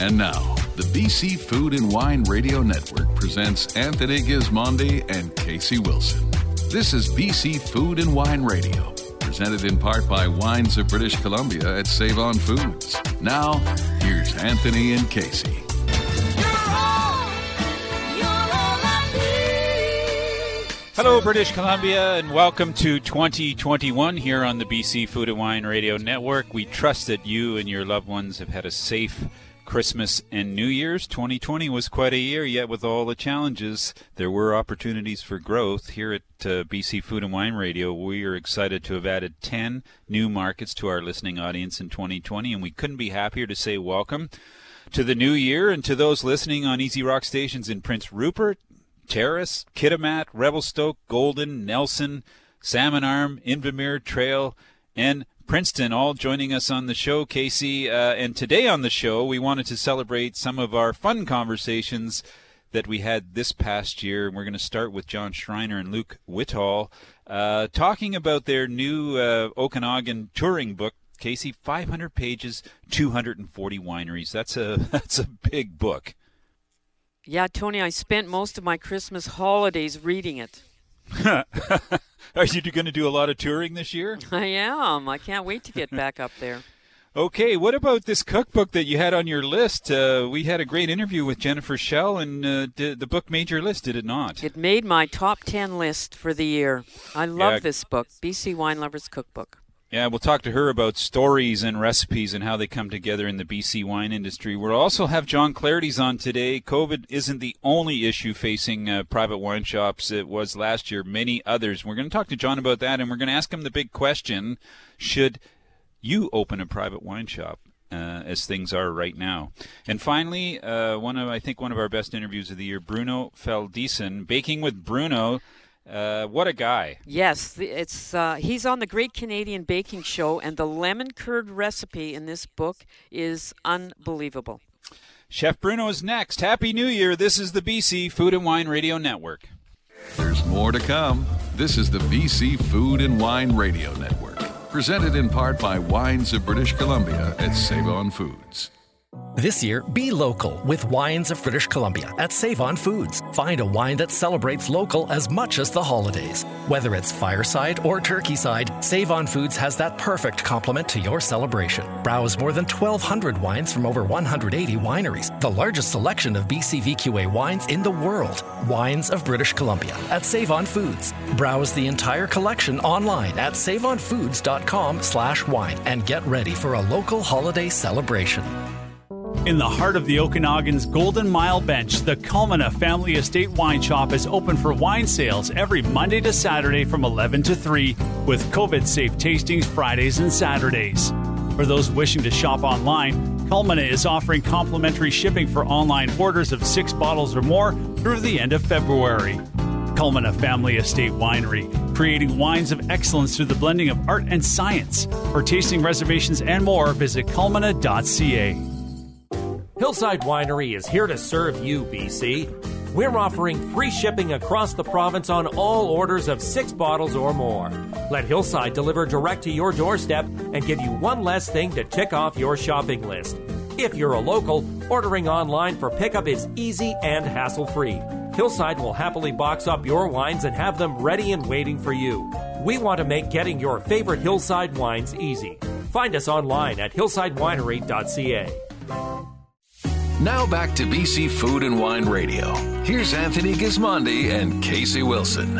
And now, the BC Food and Wine Radio Network presents Anthony Gismondi and Kasey Wilson. This is BC Food and Wine Radio, presented in part by Wines of British Columbia at Save On Foods. Now, here's Anthony and Kasey. Hello, British Columbia, and welcome to 2021 here on the BC Food and Wine Radio Network. We trust that you and your loved ones have had a safe Christmas and New Year's. 2020 was quite a year, yet with all the challenges, there were opportunities for growth. Here at uh, BC Food and Wine Radio, we are excited to have added 10 new markets to our listening audience in 2020, and we couldn't be happier to say welcome to the new year and to those listening on EZ Rock stations in Prince Rupert, Terrace, Kitimat, Revelstoke, Golden, Nelson, Salmon Arm, Invermere Trail, and Princeton all joining us on the show, Kasey. Uh, and today on the show, we wanted to celebrate some of our fun conversations that we had this past year. And we're going to start with John Schreiner and Luke Whittall uh, talking about their new uh, Okanagan touring book. Kasey, 500 pages, 240 wineries. That's a that's a big book. Yeah, Tony, I spent most of my Christmas holidays reading it. Are you going to do a lot of touring this year? I am. I can't wait to get back up there. Okay, what about this cookbook that you had on your list? Uh, we had a great interview with Jennifer Schell, and uh, did, the book made your list, did it not? It made my top 10 list for the year. I love yeah. this book, BC Wine Lovers Cookbook. Yeah, we'll talk to her about stories and recipes and how they come together in the BC wine industry. We'll also have John Clerides on today. COVID isn't the only issue facing uh, private wine shops. It was last year, many others. We're going to talk to John about that, and we're going to ask him the big question Should you open a private wine shop? Uh, as things are right now. And finally, uh, one of I think one of our best interviews of the year, Bruno Feldeisen, baking with Bruno. Uh, what a guy! Yes, it's uh, he's on the Great Canadian Baking Show, and the lemon curd recipe in this book is unbelievable. Chef Bruno is next. Happy New Year! This is the BC Food and Wine Radio Network. There's more to come. This is the BC Food and Wine Radio Network, presented in part by Wines of British Columbia at Save On Foods. This year, be local with Wines of British Columbia at Save On Foods. Find a wine that celebrates local as much as the holidays. Whether it's fireside or turkey side, Save On Foods has that perfect complement to your celebration. Browse more than 1,200 wines from over 180 wineries, the largest selection of BCVQA wines in the world. Wines of British Columbia at Save On Foods. Browse the entire collection online at saveonfoods.com slash wine and get ready for a local holiday celebration. In the heart of the Okanagan's Golden Mile Bench, the Culmina Family Estate Wine Shop is open for wine sales every Monday to Saturday from 11 to 3, with COVID safe tastings Fridays and Saturdays. For those wishing to shop online, Culmina is offering complimentary shipping for online orders of six bottles or more through the end of February. Culmina Family Estate Winery, creating wines of excellence through the blending of art and science. For tasting reservations and more, visit culmina.ca. Hillside Winery is here to serve you, BC. We're offering free shipping across the province on all orders of six bottles or more. Let Hillside deliver direct to your doorstep and give you one less thing to tick off your shopping list. If you're a local, ordering online for pickup is easy and hassle free. Hillside will happily box up your wines and have them ready and waiting for you. We want to make getting your favorite Hillside wines easy. Find us online at hillsidewinery.ca. Now back to BC Food and Wine Radio. Here's Anthony Gismondi and Kasey Wilson.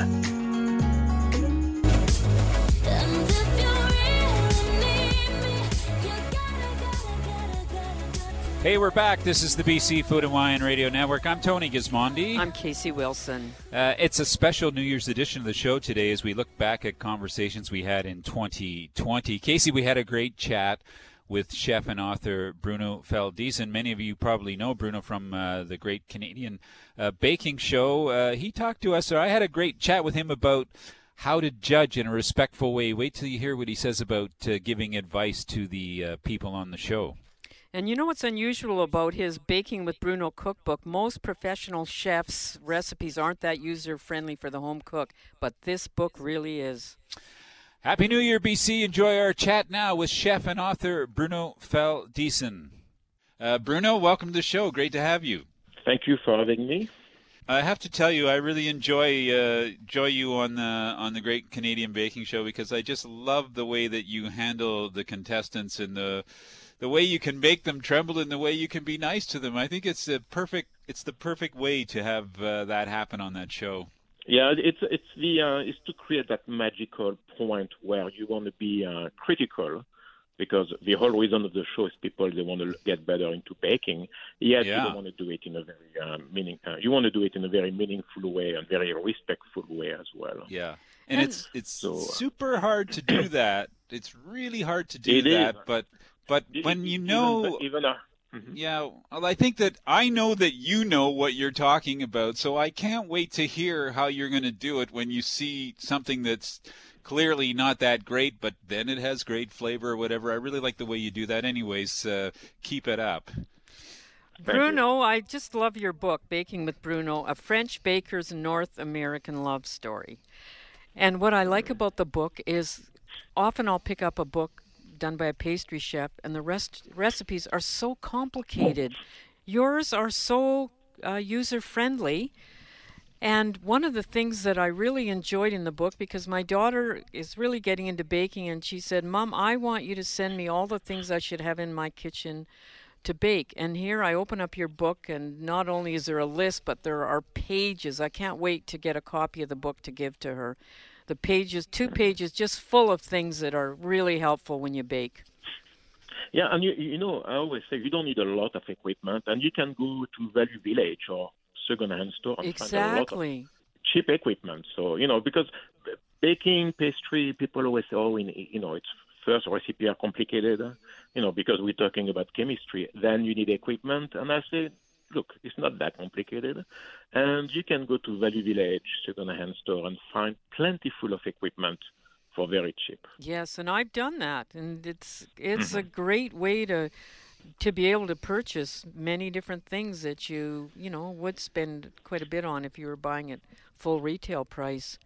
Hey, we're back. This is the BC Food and Wine Radio Network. I'm Tony Gismondi. I'm Kasey Wilson. Uh, it's a special New Year's edition of the show today as we look back at conversations we had in 2020. Kasey, we had a great chat with chef and author Bruno Feldeisen. Many of you probably know Bruno from uh, the Great Canadian uh, Baking Show. Uh, he talked to us, so I had a great chat with him about how to judge in a respectful way. Wait till you hear what he says about uh, giving advice to the uh, people on the show. And you know what's unusual about his Baking with Bruno cookbook? Most professional chefs' recipes aren't that user friendly for the home cook, but this book really is. Happy New Year, BC. Enjoy our chat now with chef and author Bruno Feldeisen. Uh, Bruno, welcome to the show. Great to have you. Thank you for having me. I have to tell you, I really enjoy uh, enjoy you on the on the Great Canadian Baking Show because I just love the way that you handle the contestants and the the way you can make them tremble and the way you can be nice to them. I think it's the perfect it's the perfect way to have uh, that happen on that show. Yeah, it's it's the uh, it's to create that magical point where you want to be uh, critical because the whole reason of the show is people they want to get better into baking. Yet yeah. you don't want to do it in a very uh, meaning. Uh, you want to do it in a very meaningful way and very respectful way as well. Yeah, and, and it's it's so, uh, super hard to do that. It's really hard to do that, is. but but when you know even, even uh, Mm-hmm. Yeah, well, I think that I know that you know what you're talking about, so I can't wait to hear how you're going to do it when you see something that's clearly not that great, but then it has great flavor or whatever. I really like the way you do that. Anyways, uh, keep it up. Bruno, I just love your book, Baking with Bruno, a French baker's North American love story. And what I like about the book is often I'll pick up a book done by a pastry chef, and the rest recipes are so complicated. Yours are so uh, user friendly. And one of the things that I really enjoyed in the book, because my daughter is really getting into baking, and she said, Mom, I want you to send me all the things I should have in my kitchen to bake. And here I open up your book, and not only is there a list, but there are pages. I can't wait to get a copy of the book to give to her the pages, two pages, just full of things that are really helpful when you bake. Yeah, and you, you know, I always say you don't need a lot of equipment, and you can go to Value Village or second-hand store and exactly. find a lot of cheap equipment. So you know, because baking pastry, people always say, oh, in, you know, it's first recipe are complicated, you know, because we're talking about chemistry. Then you need equipment, and I say look, it's not that complicated. And you can go to Value Village, second-hand store, and find plenty full of equipment for very cheap. Yes, and I've done that, and it's it's mm-hmm. a great way to to be able to purchase many different things that you you know would spend quite a bit on if you were buying it full retail price.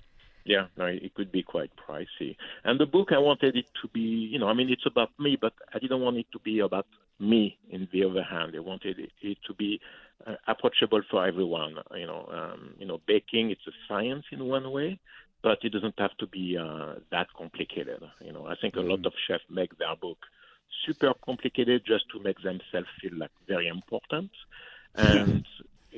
Yeah, no, it could be quite pricey. And the book, I wanted it to be, you know, I mean, it's about me, but I didn't want it to be about me in the other hand. I wanted it to be uh, approachable for everyone. You know, um, you know, baking it's a science in one way, but it doesn't have to be uh, that complicated. You know, I think a lot mm-hmm. of chefs make their book super complicated just to make themselves feel like very important. And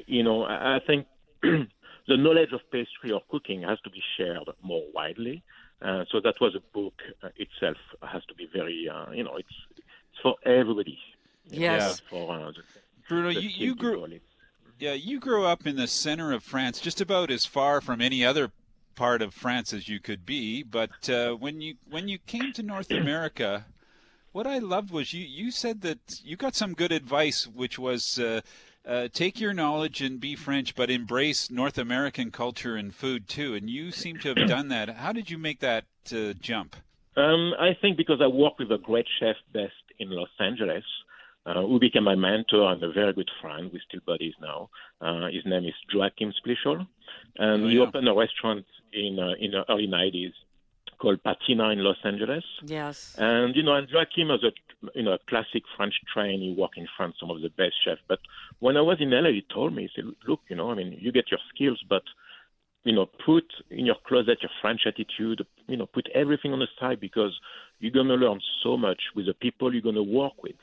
you know, I, I think the knowledge of pastry or cooking has to be shared more widely. Uh, so that was a book uh, itself has to be very, uh, you know, it's for everybody. Yes. For, uh, Bruno, you, you grew. Yeah, you grew up in the center of France, just about as far from any other part of France as you could be. But uh, when you when you came to North America, what I loved was you you said that you got some good advice, which was uh, uh, take your knowledge and be French, but embrace North American culture and food too. And you seem to have done that. How did you make that uh, jump? Um, I think because I work with a great chef based in Los Angeles uh, who became my mentor and a very good friend. We're still buddies now. Uh, his name is Joachim Splichal, and oh, he opened a restaurant in uh, in the early 90s called Patina in Los Angeles. Yes. And you know, and Joachim was a you know a classic French train. He worked in France, some of the best chefs. But when I was in LA, he told me, he said, "Look, you know, I mean, you get your skills, but." You know, put in your closet your French attitude. You know, put everything on the side because you're gonna learn so much with the people you're gonna work with.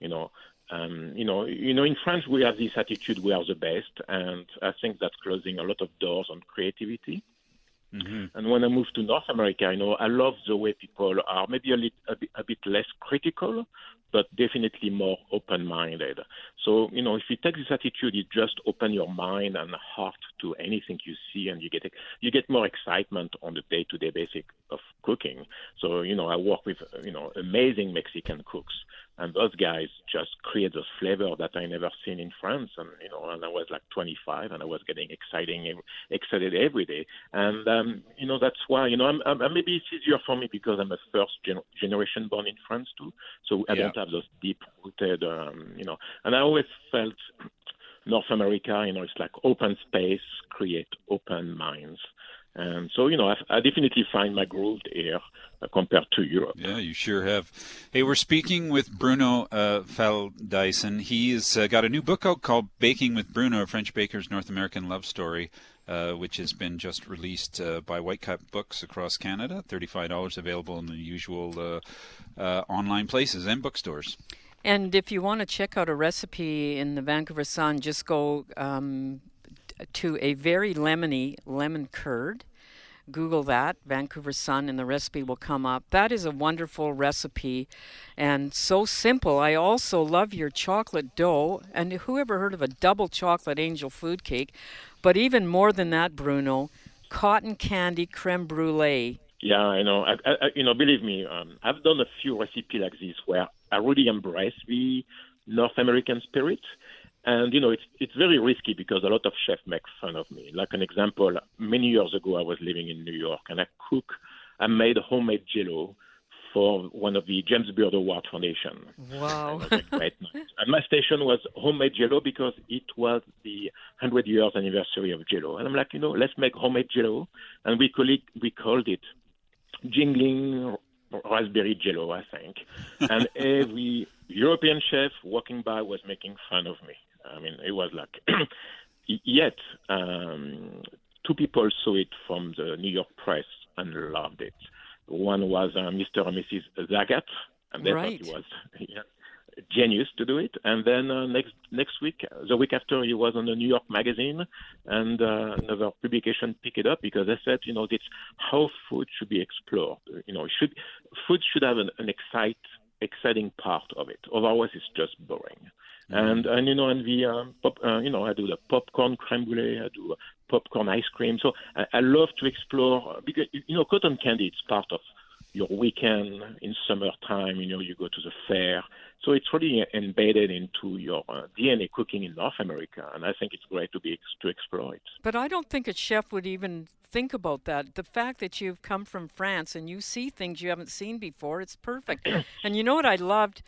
You know, um, you know, you know, in France we have this attitude we are the best, and I think that's closing a lot of doors on creativity. Mm-hmm. And when I moved to North America, you know, I love the way people are maybe a, lit, a, bit, a bit less critical, but definitely more open-minded. So, you know, if you take this attitude, you just open your mind and heart to anything you see, and you get you get more excitement on the day-to-day basic of cooking. So, you know, I work with you know amazing Mexican cooks, and those guys just create a flavor that I never seen in France. And you know, and I was like 25, and I was getting exciting, excited every day. And um, you know, that's why you know, I'm, I'm, maybe it's easier for me because I'm a first gen- generation born in France too, so I yeah. don't have those deep rooted, um, you know. And I always felt North America, you know, it's like open space, create open minds. And so, you know, I, I definitely find my groove here uh, compared to Europe. Yeah, you sure have. Hey, we're speaking with Bruno uh, Feldeisen. He's uh, got a new book out called Baking with Bruno, a French baker's North American love story. Uh, which has been just released uh, by Whitecap Books across Canada. $35 available in the usual uh, uh, online places and bookstores. And if you want to check out a recipe in the Vancouver Sun, just go um, to a very lemony lemon curd. Google that, Vancouver Sun, and the recipe will come up. That is a wonderful recipe and so simple. I also love your chocolate dough. And who ever heard of a double chocolate angel food cake? But even more than that, Bruno, cotton candy creme brulee. Yeah, I know. I, I, you know, believe me, um, I've done a few recipes like this where I really embrace the North American spirit. And you know, it's it's very risky because a lot of chefs make fun of me. Like an example, many years ago, I was living in New York and I cook, I made homemade Jello for one of the James Beard Award Foundation. Wow! And, great night. and my station was homemade Jello because it was the 100 years anniversary of Jello. And I'm like, you know, let's make homemade Jello, and we call it we called it jingling raspberry jello, I think. And every European chef walking by was making fun of me. I mean, it was like, yet um, two people saw it from the New York press and loved it. One was uh, Mr. and Mrs. Zagat, and they right. thought he was yeah, genius to do it. And then uh, next next week, the week after, he was on the New York Magazine, and uh, another publication picked it up because they said, you know, it's how food should be explored. You know, should food should have an, an excite, exciting part of it. Otherwise, it's just boring. And and you know, and the um, pop, uh, you know, I do the popcorn creme brulee, I do popcorn ice cream. So I, I love to explore because you know, cotton candy it's part of your weekend in summertime. You know, you go to the fair, so it's really embedded into your uh, DNA cooking in North America, and I think it's great to be to explore it. But I don't think a chef would even think about that. The fact that you've come from France and you see things you haven't seen before, it's perfect. and you know what I loved?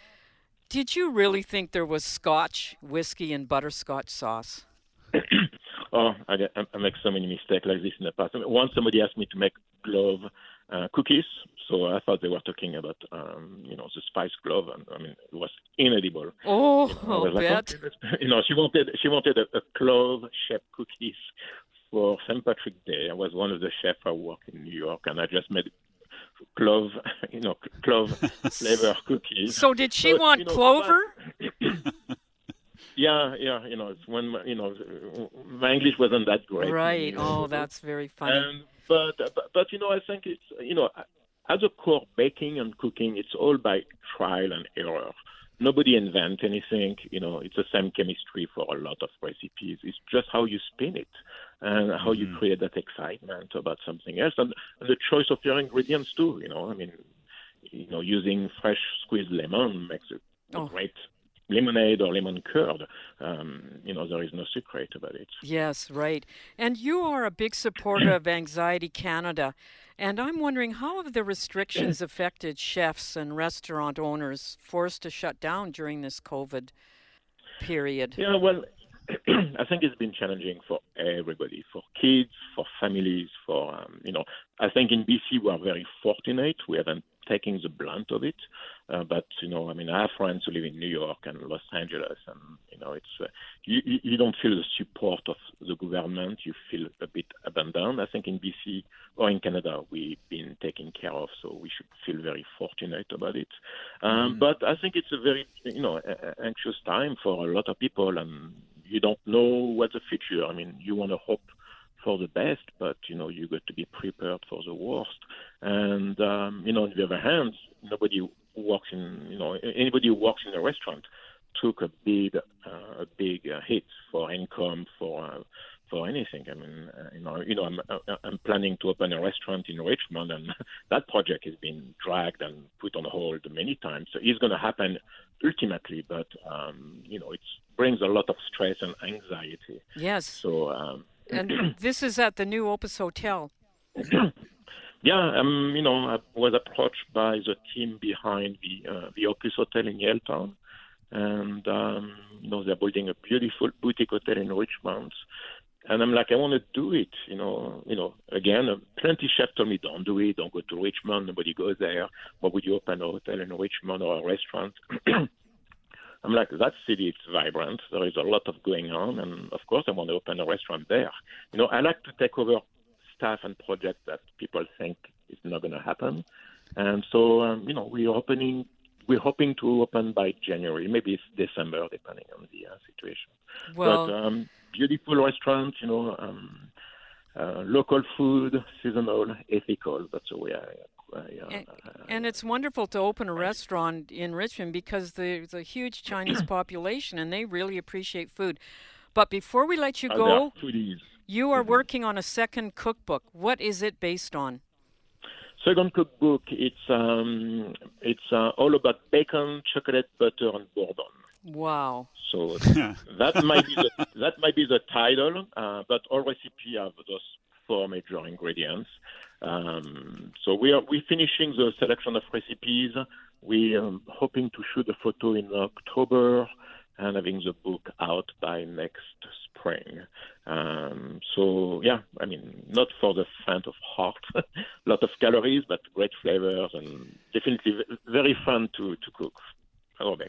Did you really think there was Scotch whiskey and butterscotch sauce? oh, I, I make so many mistakes like this in the past. Once somebody asked me to make glove uh, cookies, so I thought they were talking about, um, you know, the spice glove, and I mean, it was inedible. Oh, you know, like, bet. oh, you know, she wanted she wanted a, a clove-shaped cookies for St. Patrick's Day. I was one of the chefs I work in New York, and I just made clove, you know, clove flavor cookies. So did she But, want you know, clover? Yeah, yeah, you know, it's when my- you know my English wasn't that great. Right. you know. Oh, that's very funny. Um, but, but but you know, I think it's you know, as a core, baking and cooking, it's all by trial and error. Nobody invent anything. You know, it's the same chemistry for a lot of recipes. It's just how you spin it and how you create that excitement about something else, and, and the choice of your ingredients too. You know, I mean, you know, using fresh squeezed lemon makes a, a Oh. great lemonade or lemon curd. Um, you know, there is no secret about it. Yes, right. And you are a big supporter of Anxiety Canada. And I'm wondering how have the restrictions affected chefs and restaurant owners forced to shut down during this COVID period? Yeah, well, I think it's been challenging for everybody, for kids, for families, for um, you know. I think in BC we are very fortunate. We haven't taken the blunt of it, uh, but you know, I mean, I have friends who live in New York and Los Angeles, and you know, it's uh, you you don't feel the support of the government. You feel a bit abandoned. I think in BC or in Canada we've been taken care of, so we should feel very fortunate about it. Um, But I think it's a very you know anxious time for a lot of people, and you don't know what the future. I mean, you want to hope for the best, but you know you got to be prepared for the worst. And um, you know, on the other hand, nobody works in you know anybody who works in a restaurant took a big uh, a big uh, hit for income for. Uh, for anything, I mean, uh, you know, you know, I'm uh, I'm planning to open a restaurant in Richmond, and that project has been dragged and put on hold many times. So it's going to happen ultimately, but um, you know, it brings a lot of stress and anxiety. Yes. So um, And this is at the new Opus Hotel. Yeah, um, you know, I was approached by the team behind the uh, the Opus Hotel in Yaletown, and um, you know they're building a beautiful boutique hotel in Richmond, And I'm like, I want to do it. You know, you know. Again, uh, plenty chefs told me, don't do it. Don't go to Richmond. Nobody goes there. Why would you open a hotel in Richmond or a restaurant? I'm like, that city is vibrant. There is a lot of going on, and of course, I want to open a restaurant there. You know, I like to take over staff and projects that people think is not going to happen, and so um, you know, we're opening. We're hoping to open by January, maybe it's December, depending on the uh, situation. Well, but um, beautiful restaurant, you know, um, uh, local food, seasonal, ethical. That's the way I. I uh, and, and it's wonderful to open a restaurant in Richmond because there's a huge Chinese population and they really appreciate food. But before we let you uh, go, you are Mhm. working on a second cookbook. What is it based on? Second cookbook, it's um, it's uh, all about bacon, chocolate, butter, and bourbon. Wow. So that might be the, that might be the title, uh, but all recipe have those four major ingredients. Um, so we are we finishing the selection of recipes. We are hoping to shoot a photo in October and having the book out by next spring. Um, so yeah, I mean, not for the faint of heart. a lot of calories, but great flavors and definitely very fun to to cook.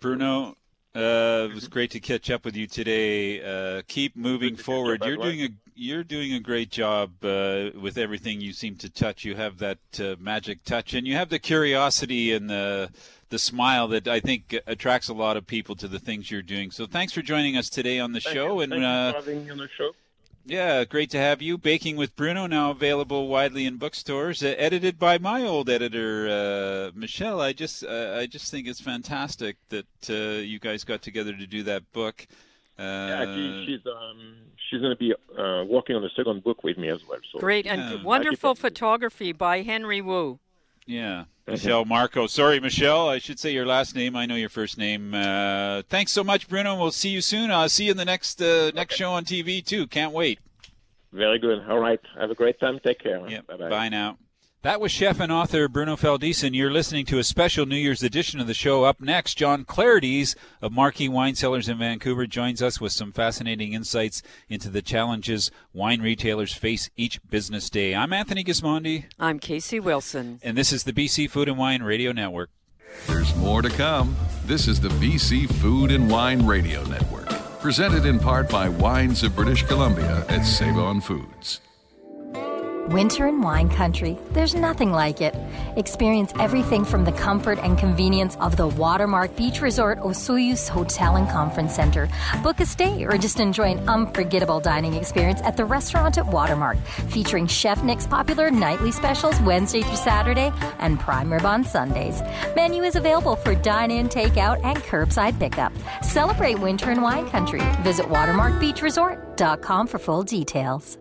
Bruno, uh, it was great to catch up with you today. Uh, keep moving forward. You're doing a you're doing a great job uh, with everything you seem to touch. You have that uh, magic touch, and you have the curiosity and the the smile that I think attracts a lot of people to the things you're doing. So thanks for joining us today on the Thank show. you. And Thank you uh, for having me on the show. Yeah, great to have you. Baking with Bruno now available widely in bookstores. Uh, edited by my old editor uh, Michelle. I just uh, I just think it's fantastic that uh, you guys got together to do that book. Uh, Yeah, she, she's um, she's going to be uh, working on the second book with me as well. So Great and Yeah. wonderful I keep it- photography by Henry Wu. yeah, Michelle Marco. Sorry, Michelle. I should say your last name. I know your first name. Uh, thanks so much, Bruno. We'll see you soon. I'll see you in the next uh, next show on TV too. Can't wait. very good. All right, have a great time. Take care. Yeah. Bye bye. Bye now. That was chef and author Bruno Feldeisen. You're listening to a special New Year's edition of the show. Up next, John Clerides of Marquis Wine Cellars in Vancouver joins us with some fascinating insights into the challenges wine retailers face each business day. I'm Anthony Gismondi, I'm Kasey Wilson. and this is the BC Food and Wine Radio Network. There's more to come. This is the BC Food and Wine Radio Network, presented in part by Wines of British Columbia at Save On Foods. Winter in wine country, there's nothing like it. Experience everything from the comfort and convenience of the Watermark Beach Resort Osoyoos Hotel and Conference Center. Book a stay or just enjoy an unforgettable dining experience at the restaurant at Watermark, featuring Chef Nick's popular nightly specials Wednesday through Saturday and prime rib on Sundays. Menu is available for dine-in, takeout, and curbside pickup. Celebrate winter in wine country. Visit watermarkbeachresort.com for full details.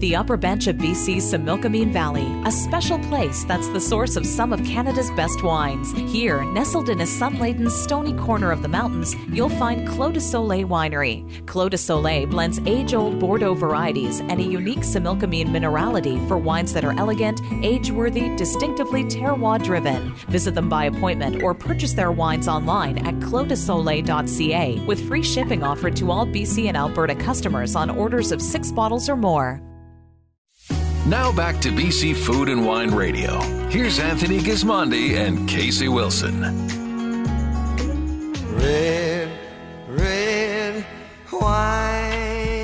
The upper bench of BC's Similkameen Valley, a special place that's the source of some of Canada's best wines. Here, nestled in a sun-laden, stony corner of the mountains, you'll find Clos de Soleil Winery. Clos de Soleil blends age-old Bordeaux varieties and a unique Similkameen minerality for wines that are elegant, age-worthy, distinctively terroir-driven. Visit them by appointment or purchase their wines online at closdesoleil.ca with free shipping offered to all BC and Alberta customers on orders of six bottles or more. Now back to BC Food and Wine Radio. Here's Anthony Gismondi and Kasey Wilson. Red, red wine.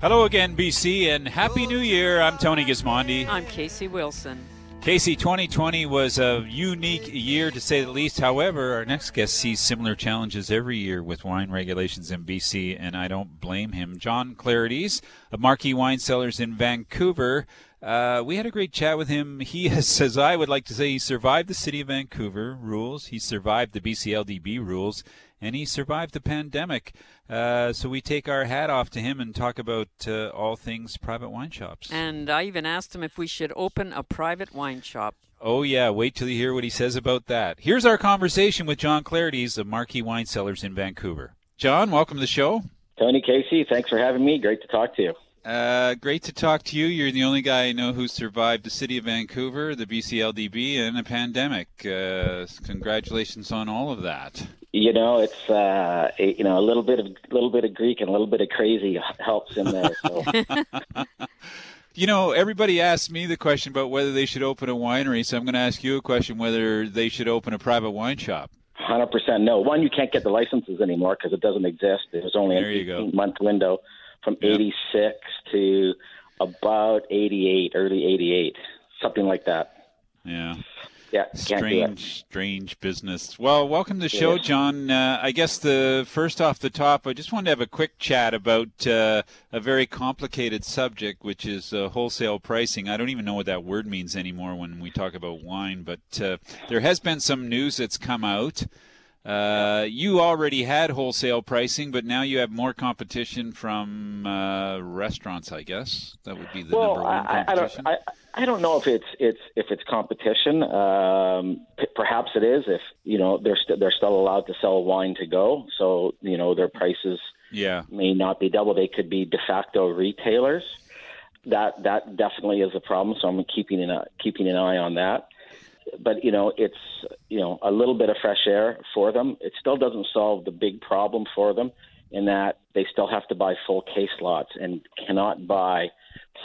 Hello again, BC, and Happy New Year. I'm Tony Gismondi. I'm Kasey Wilson. Kasey, 2020 was a unique year to say the least. However, our next guest sees similar challenges every year with wine regulations in BC, and I don't blame him. John Clerides of Marquis Wine Cellars in Vancouver. Uh, we had a great chat with him. He has, says I would like to say, he survived the City of Vancouver rules. He survived the BCLDB rules, and he survived the pandemic. Uh, so we take our hat off to him and talk about uh, all things private wine shops. And I even asked him if we should open a private wine shop. Oh, yeah. Wait till you hear what he says about that. Here's our conversation with John Clerides of Marquis Wine Cellars in Vancouver. John, welcome to the show. Tony Kasey, thanks for having me. Great to talk to you. Uh, great to talk to you. You're the only guy I know who survived the city of Vancouver, the BCLDB, and a pandemic. Uh, congratulations on all of that. You know, it's uh, you know a little bit of little bit of Greek and a little bit of crazy helps in there. So. you know, everybody asks me the question about whether they should open a winery, so I'm going to ask you a question: whether they should open a private wine shop. Hundred percent. No, one, you can't get the licenses anymore because it doesn't exist. There's only an 18 month window from yep. 86 to about 88, early 88, something like that. Yeah. Yeah, strange, strange business. Well, welcome to the show, yeah. John. Uh, I guess the first off the top, I just wanted to have a quick chat about uh, a very complicated subject, which is uh, wholesale pricing. I don't even know what that word means anymore when we talk about wine, but uh, there has been some news that's come out. Uh, you already had wholesale pricing, but now you have more competition from uh, restaurants. I guess that would be the well, number one competition. I, I, don't, I, I don't know if it's it's if it's competition. Um, p- perhaps it is. If you know they're they st- they're still allowed to sell wine to go, so you know their prices yeah may not be double. They could be de facto retailers. That that definitely is a problem. So I'm keeping an keeping an eye on that but you know it's you know a little bit of fresh air for them. It still doesn't solve the big problem for them in that they still have to buy full case lots and cannot buy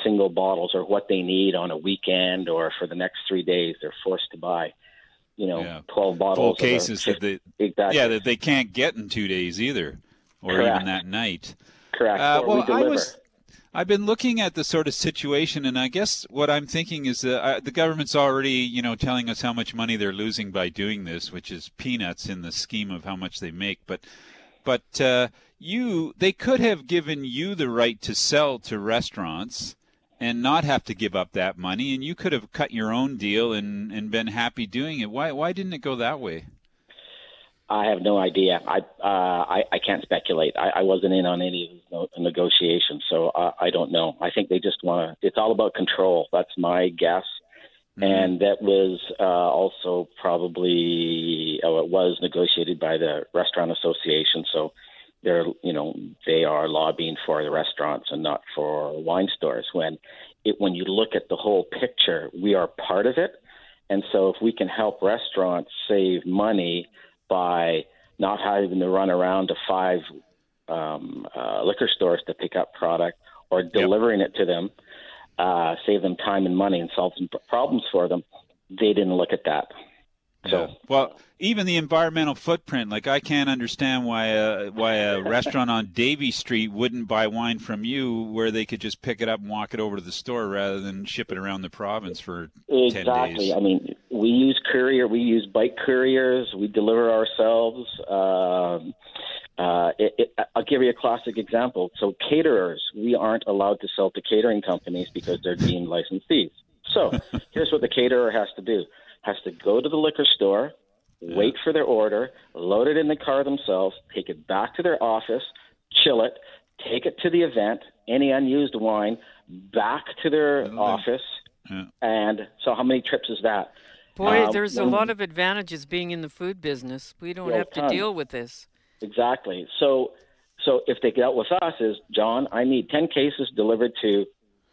single bottles or what they need on a weekend or for the next three days. They're forced to buy you know yeah. twelve bottles full cases that they exactly. yeah that they can't get in two days either or Correct. even that night. Correct. Uh, well, we I was I've been looking at the sort of situation, and I guess what I'm thinking is that uh, the government's already, you know, telling us how much money they're losing by doing this, which is peanuts in the scheme of how much they make. But, but uh, you, they could have given you the right to sell to restaurants and not have to give up that money, and you could have cut your own deal and and been happy doing it. Why why didn't it go that way? I have no idea. I uh, I, I can't speculate. I, I wasn't in on any of the negotiations, so I, I don't know. I think they just want to. It's all about control. That's my guess. Mm-hmm. And that was uh, also probably oh, it was negotiated by the restaurant association. So they're you know they are lobbying for the restaurants and not for wine stores. When it when you look at the whole picture, we are part of it. And so if we can help restaurants save money by not having to run around to five um, uh, liquor stores to pick up product or delivering yep. it to them, uh, save them time and money and solve some problems for them. They didn't look at that. So yeah. well, even the environmental footprint. Like I can't understand why a why a restaurant on Davie Street wouldn't buy wine from you, where they could just pick it up and walk it over to the store rather than ship it around the province for exactly. I mean, we use courier, we use bike couriers, we deliver ourselves. Um, uh, it, it, I'll give you a classic example. So caterers, we aren't allowed to sell to catering companies because they're deemed licensees. So here's what the caterer has to do has to go to the liquor store, wait for their order, load it in the car themselves, take it back to their office, chill it, take it to the event, any unused wine, back to their office. Yeah. And so, how many trips is that? Boy, um, there's a lot of advantages being in the food business. We don't have to deal with this. Exactly. So, so if they dealt with us, is John, I need ten cases delivered to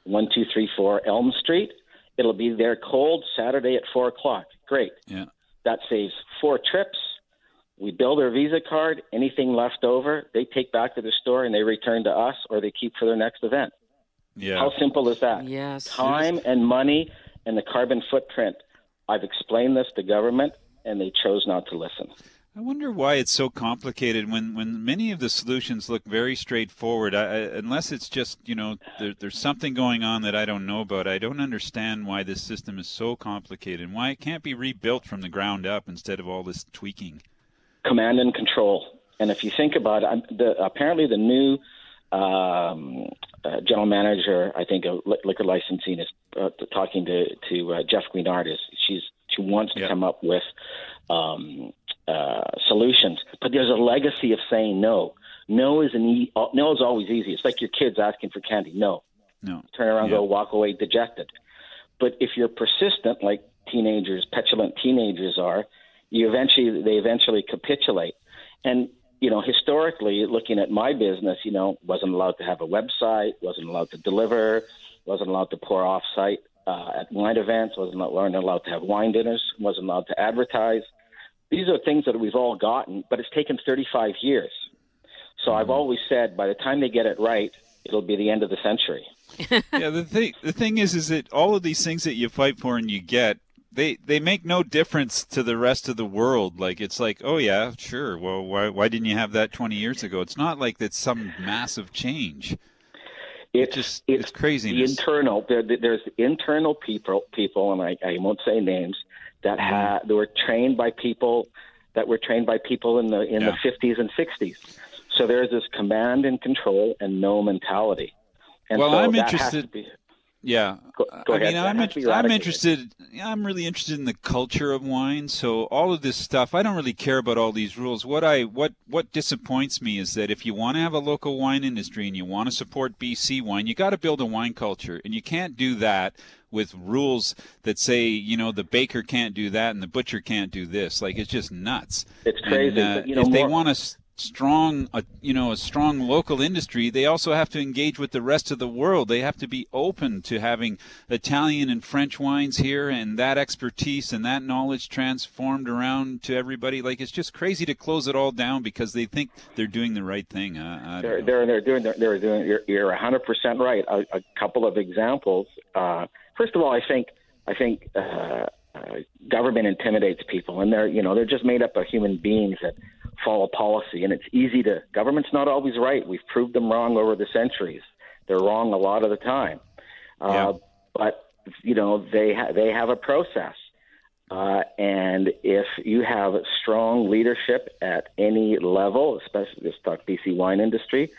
one, two, three, four Elm Street. It'll be there cold Saturday at four o'clock. Great. Yeah. That saves four trips. We build their Visa card. Anything left over, they take back to the store and they return to us, or they keep for their next event. Yeah. How simple is that? Yes. Time and money and the carbon footprint. I've explained this to government, and they chose not to listen. I wonder why it's so complicated when, when many of the solutions look very straightforward. I, I, unless it's just, you know, there, there's something going on that I don't know about. I don't understand why this system is so complicated and why it can't be rebuilt from the ground up instead of all this tweaking. Command and control. And if you think about it, the, apparently the new um, uh, general manager, I think, of liquor licensing is uh, talking to to uh, Jeff Guignard. Is she's she wants to come up with um, uh, solutions, but there's a legacy of saying no. No is an e- no is always easy. It's like your kids asking for candy. No, no. Turn around, yeah. go walk away dejected. But if you're persistent, like teenagers, petulant teenagers are, you eventually they eventually capitulate. And you know, historically, looking at my business, you know, wasn't allowed to have a website, wasn't allowed to deliver, wasn't allowed to pour offsite uh, at wine events, wasn't allowed to have wine dinners, wasn't allowed to advertise. These are things that we've all gotten, but it's taken 35 years. So I've mm-hmm. always said by the time they get it right, it'll be the end of the century. yeah, the thing the thing is is that all of these things that you fight for and you get they they make no difference to the rest of the world. Like it's like, oh yeah, sure. Well, why why didn't you have that 20 years ago? It's not like that's some massive change. It's just it's, it's crazy. The internal there, there's internal people people, and I, I won't say names that mm-hmm. had that were trained by people that were trained by people in the in yeah. the 50s and 60s. So there's this command and control and no mentality. And well, so I'm interested. Be, yeah, go, go I ahead. mean, I'm, I'm interested. I'm really interested in the culture of wine. So all of this stuff, I don't really care about all these rules. What I what what disappoints me is that if you want to have a local wine industry and you want to support BC wine, you got to build a wine culture, and you can't do that with rules that say you know the baker can't do that and the butcher can't do this. Like it's just nuts. It's crazy. And, uh, but, you know, if more... they want to strong you know a strong local industry they also have to engage with the rest of the world. They have to be open to having italian and french wines here and that expertise and that knowledge transformed around to everybody. Like it's just crazy to close it all down because they think they're doing the right thing. Uh, they're, they're, they're doing they're, they're doing you're, you're 100% right. A, a couple of examples uh, first of all i think i think uh, uh, government intimidates people and they're you know they're just made up of human beings that follow policy. And it's easy to, government's not always right. We've proved them wrong over the centuries. They're wrong a lot of the time. Uh, yeah. But, you know, they, ha- they have a process. Uh, and if you have strong leadership at any level, especially this talk BC wine industry,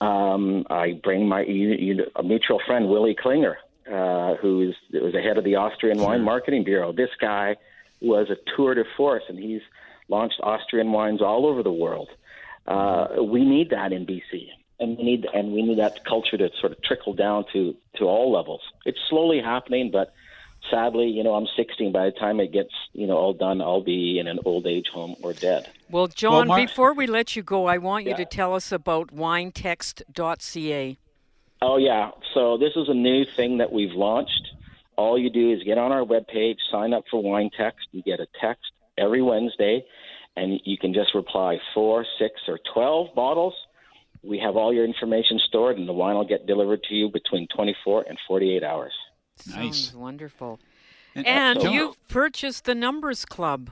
um, I bring my you, you, a mutual friend, Willie Klinger, uh, who was the head of the Austrian Wine Marketing Bureau. This guy was a tour de force, and he's launched Austrian wines all over the world. Uh, we need that in BC, and we need and we need that culture to sort of trickle down to to all levels. It's slowly happening, but sadly, you know, I'm 16. By the time it gets you know all done, I'll be in an old age home or dead. Well, John, well, Mark, before we let you go, I want you yeah. to tell us about winetext.ca. Oh yeah, so this is a new thing that we've launched. All you do is get on our webpage, sign up for Wine Text. You get a text every Wednesday, and you can just reply four, six, or 12 bottles. We have all your information stored, and the wine will get delivered to you between 24 and 48 hours. Nice. Sounds wonderful. And, uh, and so, you've purchased the Numbers Club.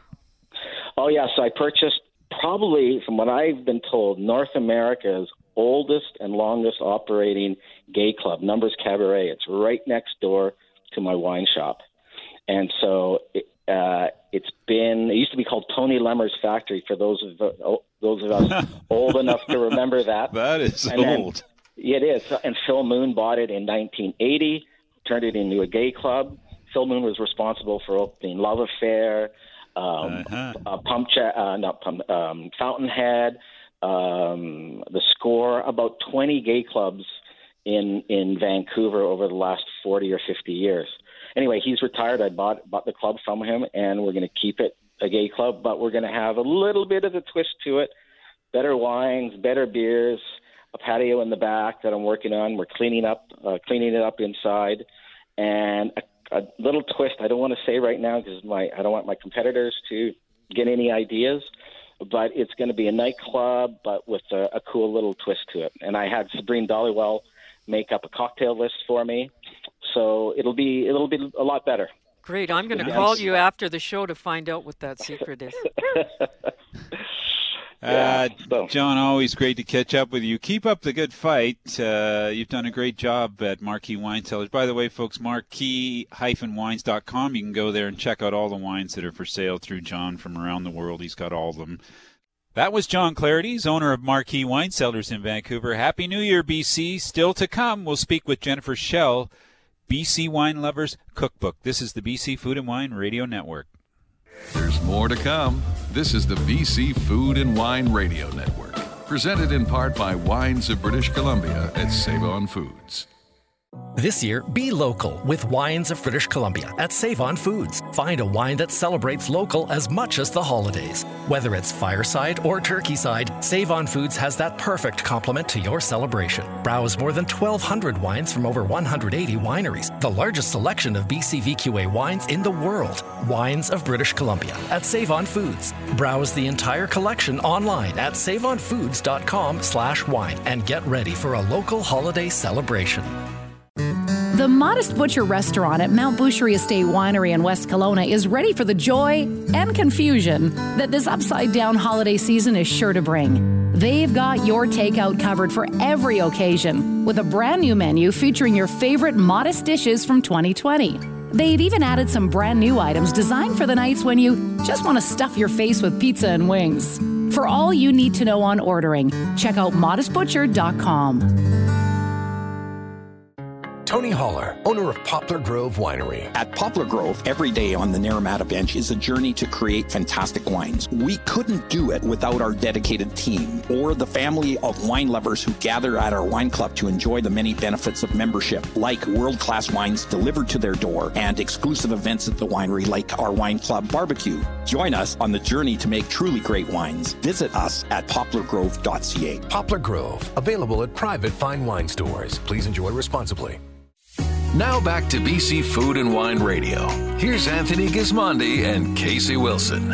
Oh, yes. I purchased probably, from what I've been told, North America's oldest and longest operating gay club, Numbers Cabaret. It's right next door to my wine shop. And so it, uh, it's been. It used to be called Tony Lemmer's Factory. For those of uh, those of us old enough to remember that. That is and old. Then, it is. And Phil Moon bought it in 1980, turned it into a gay club. Phil Moon was responsible for opening Love Affair, um, uh-huh. uh, Pump, uh, not Pump, um, Fountainhead, um, the Score. About 20 gay clubs in in Vancouver over the last 40 or 50 years anyway, he's retired. I bought bought the club from him, and we're going to keep it a gay club, but we're going to have a little bit of a twist to it. Better wines, better beers, a patio in the back that I'm working on. We're cleaning up, uh, cleaning it up inside, and a, a little twist. I don't want to say right now because my I don't want my competitors to get any ideas. But it's going to be a nightclub, but with a, a cool little twist to it. And I had Sabrine Dhaliwal make up a cocktail list for me so it'll be it'll be a lot better. Great. I'm going to call you after the show to find out what that secret is. Uh, John, always great to catch up with you. Keep up the good fight. Uh, you've done a great job at Marquis Wine Cellars. By the way, folks, marquis-wines.com. You can go there and check out all the wines that are for sale through John from around the world. He's got all of them. That was John Clerides, owner of Marquis Wine Cellars in Vancouver. Happy New Year, BC. Still to come, we'll speak with Jennifer Schell, BC Wine Lovers Cookbook. This is the BC Food and Wine Radio Network. There's more to come. This is the BC Food and Wine Radio Network, presented in part by Wines of British Columbia at Save On Foods. This year, be local with Wines of British Columbia at Save On Foods. Find a wine that celebrates local as much as the holidays. Whether it's fireside or turkey side, Save On Foods has that perfect complement to your celebration. Browse more than 1,200 wines from over 180 wineries, the largest selection of BCVQA wines in the world. Wines of British Columbia at Save On Foods. Browse the entire collection online at saveonfoods.com slash wine and get ready for a local holiday celebration. The Modest Butcher restaurant at Mount Boucherie Estate Winery in West Kelowna is ready for the joy and confusion that this upside down holiday season is sure to bring. They've got your takeout covered for every occasion with a brand new menu featuring your favorite modest dishes from 2020. They've even added some brand new items designed for the nights when you just want to stuff your face with pizza and wings. For all you need to know on ordering, check out modestbutcher.com. Tony Holler, owner of Poplar Grove Winery. At Poplar Grove, every day on the Naramata bench is a journey to create fantastic wines. We couldn't do it without our dedicated team or the family of wine lovers who gather at our wine club to enjoy the many benefits of membership, like world class wines delivered to their door and exclusive events at the winery, like our wine club barbecue. Join us on the journey to make truly great wines. Visit us at poplargrove.ca. Poplar Grove, available at private fine wine stores. Please enjoy responsibly. Now back to BC Food and Wine Radio. Here's Anthony Gismondi and Kasey Wilson.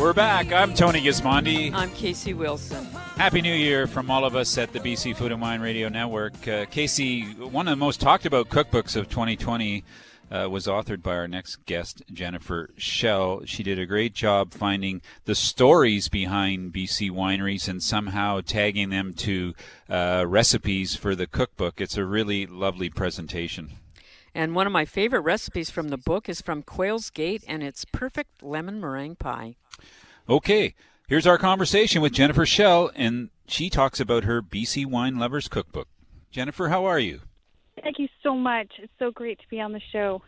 We're back. I'm Tony Gismondi. I'm Kasey Wilson. Happy New Year from all of us at the BC Food and Wine Radio Network. Uh, Kasey, one of the most talked about cookbooks of 2020 uh, was authored by our next guest, Jennifer Schell. She did a great job finding the stories behind BC wineries and somehow tagging them to uh, recipes for the cookbook. It's a really lovely presentation. And one of my favorite recipes from the book is from Quail's Gate, and it's perfect lemon meringue pie. Okay, here's our conversation with Jennifer Schell, and she talks about her BC Wine Lovers Cookbook. Jennifer, how are you? Thank you so much. It's so great to be on the show.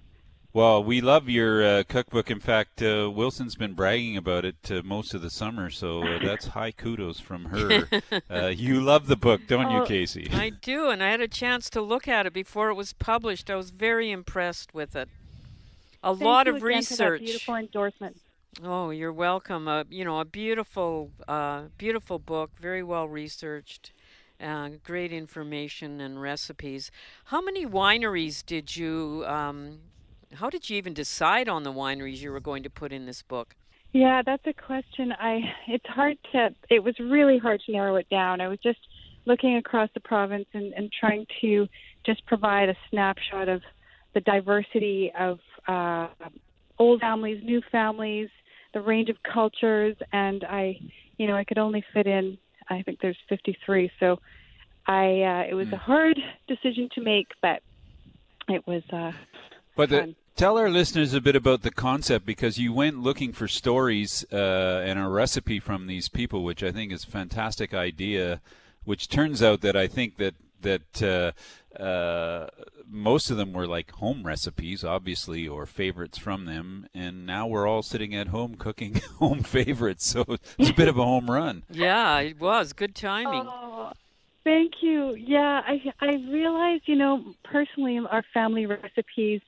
Well, we love your uh, cookbook. In fact, uh, Wilson's been bragging about it uh, most of the summer, so uh, that's high kudos from her. Uh, you love the book, don't oh, you, Kasey? I do, and I had a chance to look at it before it was published. I was very impressed with it. A Thank lot you of again research. For that beautiful endorsement. Oh, you're welcome. Uh, you know, a beautiful, beautiful book, very well researched. Uh, great information and recipes. How many wineries did you? Um, how did you even decide on the wineries you were going to put in this book? Yeah, that's a question. I it's hard to. It was really hard to narrow it down. I was just looking across the province and, and trying to just provide a snapshot of the diversity of uh, old families, new families, the range of cultures, and I, you know, I could only fit in I think there's 53. So I uh, it was a hard decision to make, but it was. Uh, but the, tell our listeners a bit about the concept because you went looking for stories uh, and a recipe from these people, which I think is a fantastic idea. Which turns out that I think that that uh, uh, most of them were like home recipes, obviously, or favorites from them. And now we're all sitting at home cooking home favorites. So it's a bit of a home run. Yeah, it was. Good timing. Oh, thank you. Yeah, I, I realized, you know, personally, our family recipes,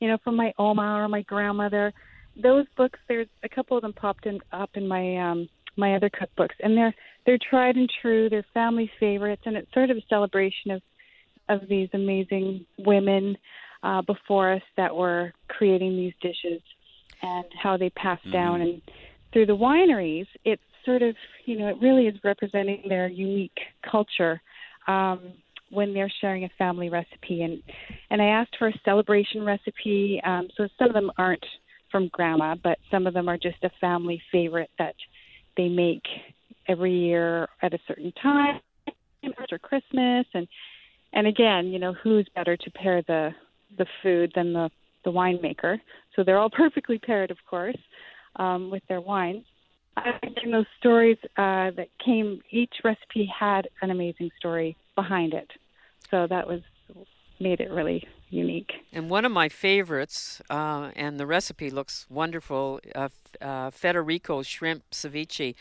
you know, from my Oma or my grandmother, those books, there's a couple of them popped in, up in my um, my other cookbooks, and they're they're tried and true. They're family favorites, and it's sort of a celebration of of these amazing women uh, before us that were creating these dishes and how they passed mm-hmm. down and through the wineries. It's sort of you know it really is representing their unique culture. Um, when they're sharing a family recipe and and I asked for a celebration recipe um, so some of them aren't from grandma but some of them are just a family favorite that they make every year at a certain time after Christmas and and again, you know, who's better to pair the the food than the the winemaker? So they're all perfectly paired, of course, um, with their wines. I think those stories uh, that came, each recipe had an amazing story behind it. So that was made it really unique. And one of my favorites, uh, and the recipe looks wonderful, uh, uh, Federico shrimp ceviche.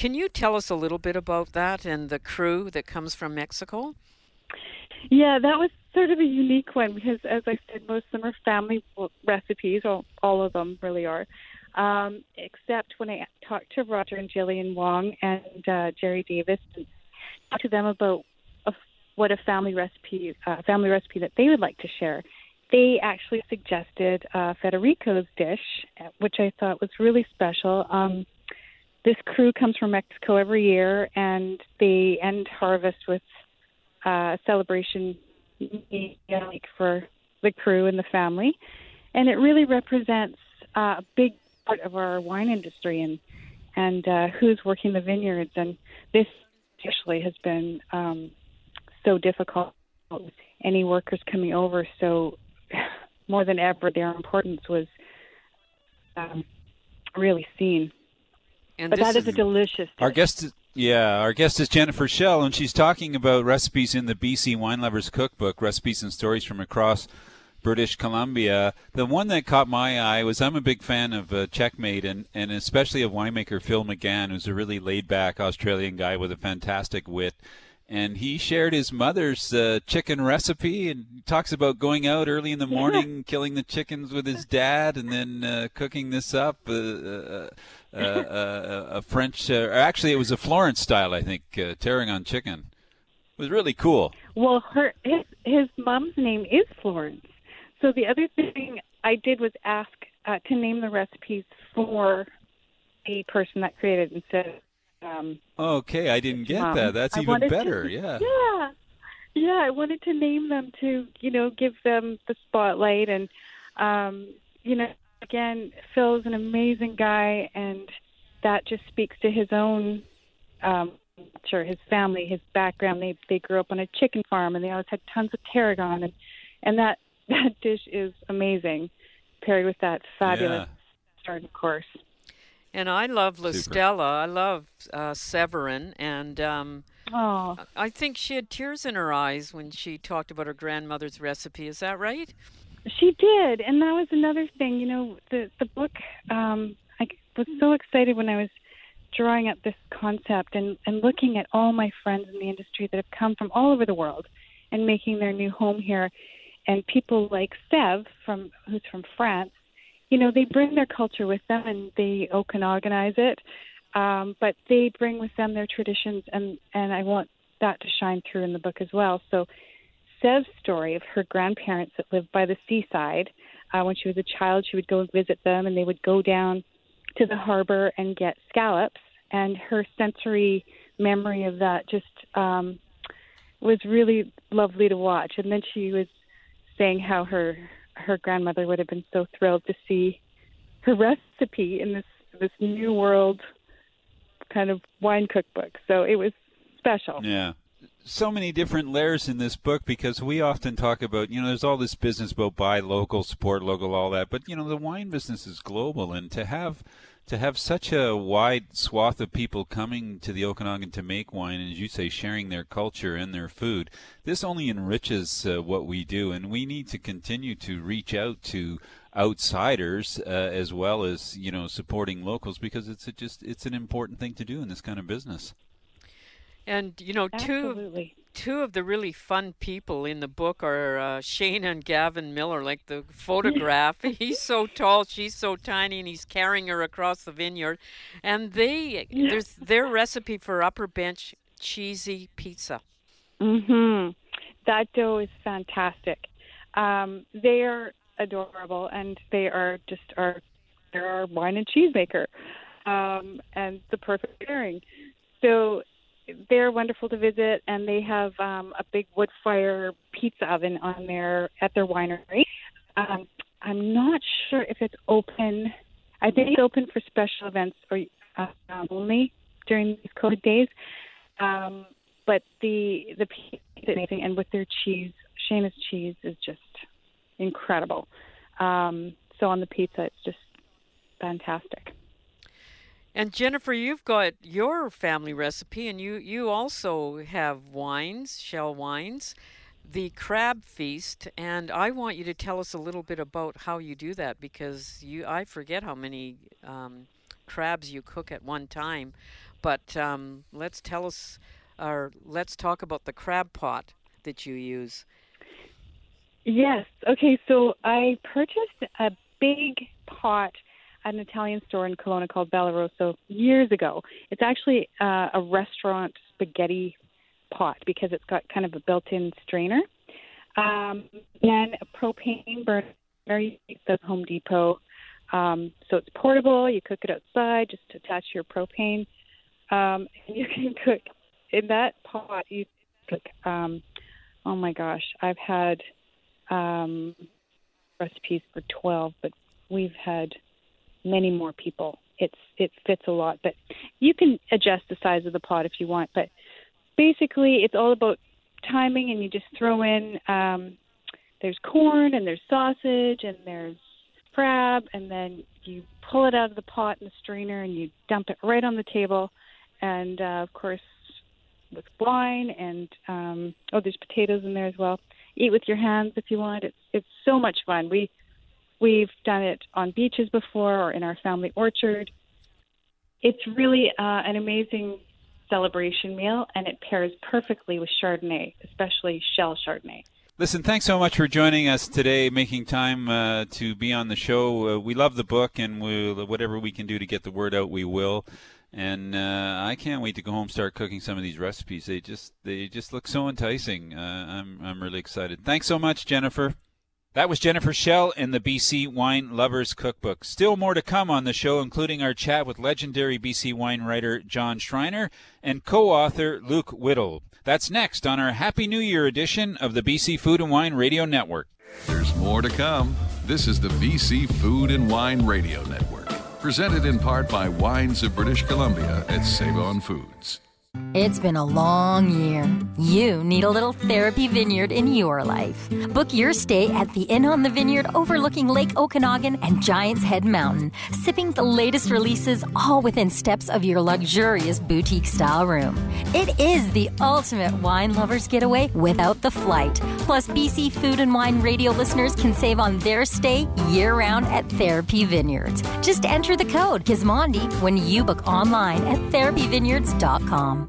Can you tell us a little bit about that and the crew that comes from Mexico? Yeah, that was sort of a unique one because, as I said, most of them are family recipes, or all of them really are. Um, except when I talked to Roger and Jillian Wong and uh, Jerry Davis, and talked to them about a, what a family recipe, uh, family recipe that they would like to share. They actually suggested uh, Federico's dish, which I thought was really special. Um, this crew comes from Mexico every year, and they end harvest with uh, celebration for the crew and the family, and it really represents uh, a big part of our wine industry and and uh, who's working the vineyards. And this especially has been um, so difficult. With any workers coming over, so more than ever, their importance was um, really seen. And but that is, is a delicious. Dish. Our guest, yeah, our guest is Jennifer Schell, and she's talking about recipes in the BC Wine Lovers Cookbook, recipes and stories from across British Columbia. The one that caught my eye was I'm a big fan of uh, Checkmate, and and especially of winemaker Phil McGahan, who's a really laid back Australian guy with a fantastic wit and he shared his mother's uh, chicken recipe and talks about going out early in the morning, yeah. killing the chickens with his dad, and then uh, cooking this up. Uh, uh, uh, uh a French, or actually, it was a Florence style, I think, tarragon chicken. It was really cool. Well, her his his mom's name is Florence. So the other thing I did was ask to name the recipes for the person that created it instead um, okay, I didn't get that. That's I even better. To, yeah. Yeah. Yeah, I wanted to name them to, you know, give them the spotlight and um, you know, again, Phil's an amazing guy and that just speaks to his own um sure his family, his background. They they grew up on a chicken farm and they always had tons of tarragon and and that that dish is amazing paired with that fabulous yeah. starting course. And I love LaStella. I love uh, Severine, and um, oh. I think she had tears in her eyes when she talked about her grandmother's recipe. Is that right? She did, and that was another thing. You know, the the book. Um, I was so excited when I was drawing up this concept and and looking at all my friends in the industry that have come from all over the world and making their new home here, and people like Sev from who's from France you know, they bring their culture with them and they Okanaganize it, um, but they bring with them their traditions, and and I want that to shine through in the book as well. So, Sev's story of her grandparents that lived by the seaside. Uh, when she was a child, she would go and visit them, and they would go down to the harbor and get scallops. And her sensory memory of that just um, was really lovely to watch. And then she was saying how her her grandmother would have been so thrilled to see her recipe in this this new world kind of wine cookbook. So it was special. Yeah. So many different layers in this book because we often talk about, you know, there's all this business about buy local, support local, all that. But, you know, the wine business is global. And to have to have such a wide swath of people coming to the Okanagan to make wine, and as you say, sharing their culture and their food, this only enriches uh, what we do, and we need to continue to reach out to outsiders uh, as well as you know supporting locals because it's a just it's an important thing to do in this kind of business. And you know, Absolutely. two two of the really fun people in the book are uh, Shane and Gavin Miller. Like the photograph, he's so tall, she's so tiny, and he's carrying her across the vineyard. And they there's their recipe for upper bench cheesy pizza. Mhm. That dough is fantastic. Um, they are adorable, and they are just our they're our wine and cheese maker, um, and the perfect pairing. So they're wonderful to visit, and they have um, a big wood fire pizza oven on their at their winery. Um, I'm not sure if it's open. I think it's open for special events or uh, only during these COVID days. Um, but the the pizza amazing, and with their cheese, Seamus cheese is just incredible. Um, so on the pizza, it's just fantastic. And Jennifer, you've got your family recipe, and you you also have wines, Schell wines. the crab feast, and I want you to tell us a little bit about how you do that because you I forget how many um, crabs you cook at one time, but um, let's tell us or let's talk about the crab pot that you use. Yes. Okay. So I purchased a big pot at an Italian store in Kelowna called Bella Rosso years ago. It's actually uh, a restaurant spaghetti pot because it's got kind of a built-in strainer. Um, then a propane burner, very the Home Depot. Um, so it's portable. You cook it outside, just attach your propane, um, and you can cook in that pot. You cook. Um, oh my gosh, I've had um, recipes for twelve, but we've had many more people. It's it fits a lot, but you can adjust the size of the pot if you want. But basically, it's all about timing, and you just throw in. Um, there's corn and there's sausage and there's crab, and then you pull it out of the pot in the strainer and you dump it right on the table, and uh, of course with wine and um, oh, there's potatoes in there as well. Eat with your hands if you want. It's it's so much fun. We we've done it on beaches before or in our family orchard. It's really uh, an amazing celebration meal, and it pairs perfectly with Chardonnay, especially Schell Chardonnay. Listen, thanks so much for joining us today, making time uh, to be on the show. Uh, we love the book, and we'll, whatever we can do to get the word out, we will. And uh, I can't wait to go home and start cooking some of these recipes. They just they just look so enticing. Uh, I'm I'm really excited. Thanks so much, Jennifer. That was Jennifer Schell in the BC Wine Lovers Cookbook. Still more to come on the show, including our chat with legendary BC wine writer John Schreiner and co author Luke Whittall. That's next on our Happy New Year edition of the BC Food and Wine Radio Network. There's more to come. This is the BC Food and Wine Radio Network, presented in part by Wines of British Columbia at Save On Foods. It's been a long year. You need a little therapy vineyard in your life. Book your stay at the Inn on the Vineyard overlooking Lake Okanagan and Giants Head Mountain, sipping the latest releases all within steps of your luxurious boutique style room. It is the ultimate wine lover's getaway without the flight. Plus, BC Food and Wine radio listeners can save on their stay year round at Therapy Vineyards. Just enter the code Gismondi when you book online at therapyvineyards.com.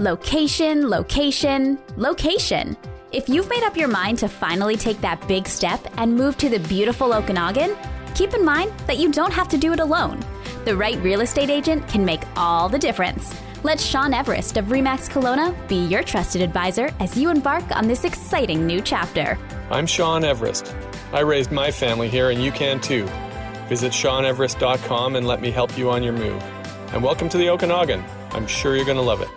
Location, location, location. If you've made up your mind to finally take that big step and move to the beautiful Okanagan, keep in mind that you don't have to do it alone. The right real estate agent can make all the difference. Let Sean Everest of Remax Kelowna be your trusted advisor as you embark on this exciting new chapter. I'm Sean Everest. I raised my family here, and you can too. Visit SeanEverest.com and let me help you on your move. And welcome to the Okanagan. I'm sure you're going to love it.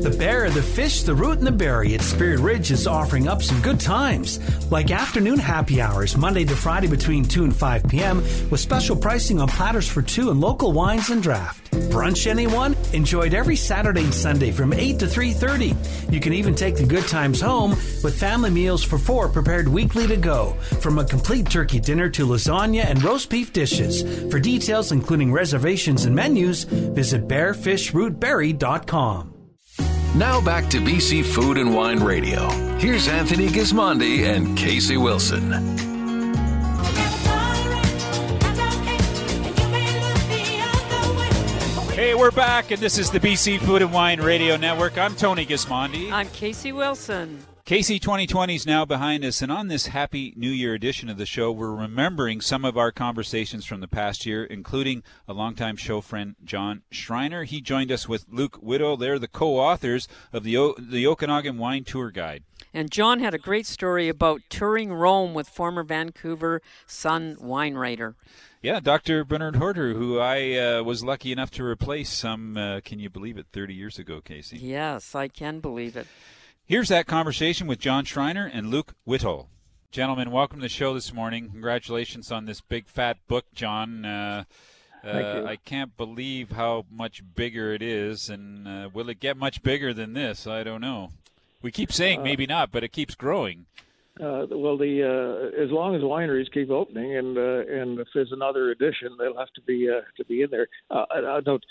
The bear, the fish, the root, and the berry at Spirit Ridge is offering up some good times, like afternoon happy hours, Monday to Friday between 2 and 5 p.m., with special pricing on platters for two and local wines and draft. Brunch anyone? Enjoyed every Saturday and Sunday from 8 to 3.30. You can even take the good times home with family meals for four prepared weekly to go, from a complete turkey dinner to lasagna and roast beef dishes. For details, including reservations and menus, visit bearfishrootberry.com. Now back to BC Food and Wine Radio. Here's Anthony Gismondi and Kasey Wilson. Hey, we're back, and this is the BC Food and Wine Radio Network. I'm Tony Gismondi. I'm Kasey Wilson. Kasey 2020 is now behind us, and on this Happy New Year edition of the show, we're remembering some of our conversations from the past year, including a longtime show friend, John Schreiner. He joined us with Luke Whittall. They're the co-authors of the, o- the Okanagan Wine Tour Guide. And John had a great story about touring Rome with former Vancouver Sun wine writer. Yeah, Dr. Bernard Horter, who I uh, was lucky enough to replace some, uh, can you believe it, 30 years ago, Kasey. Yes, I can believe it. Here's that conversation with John Schreiner and Luke Whittall. Gentlemen, welcome to the show this morning. Congratulations on this big fat book, John. Uh, uh, I can't believe how much bigger it is, and uh, will it get much bigger than this? I don't know. We keep saying maybe not, but it keeps growing. Uh, well, the uh, as long as wineries keep opening, and uh, and if there's another edition, they'll have to be uh, to be in there. Uh, I, I don't.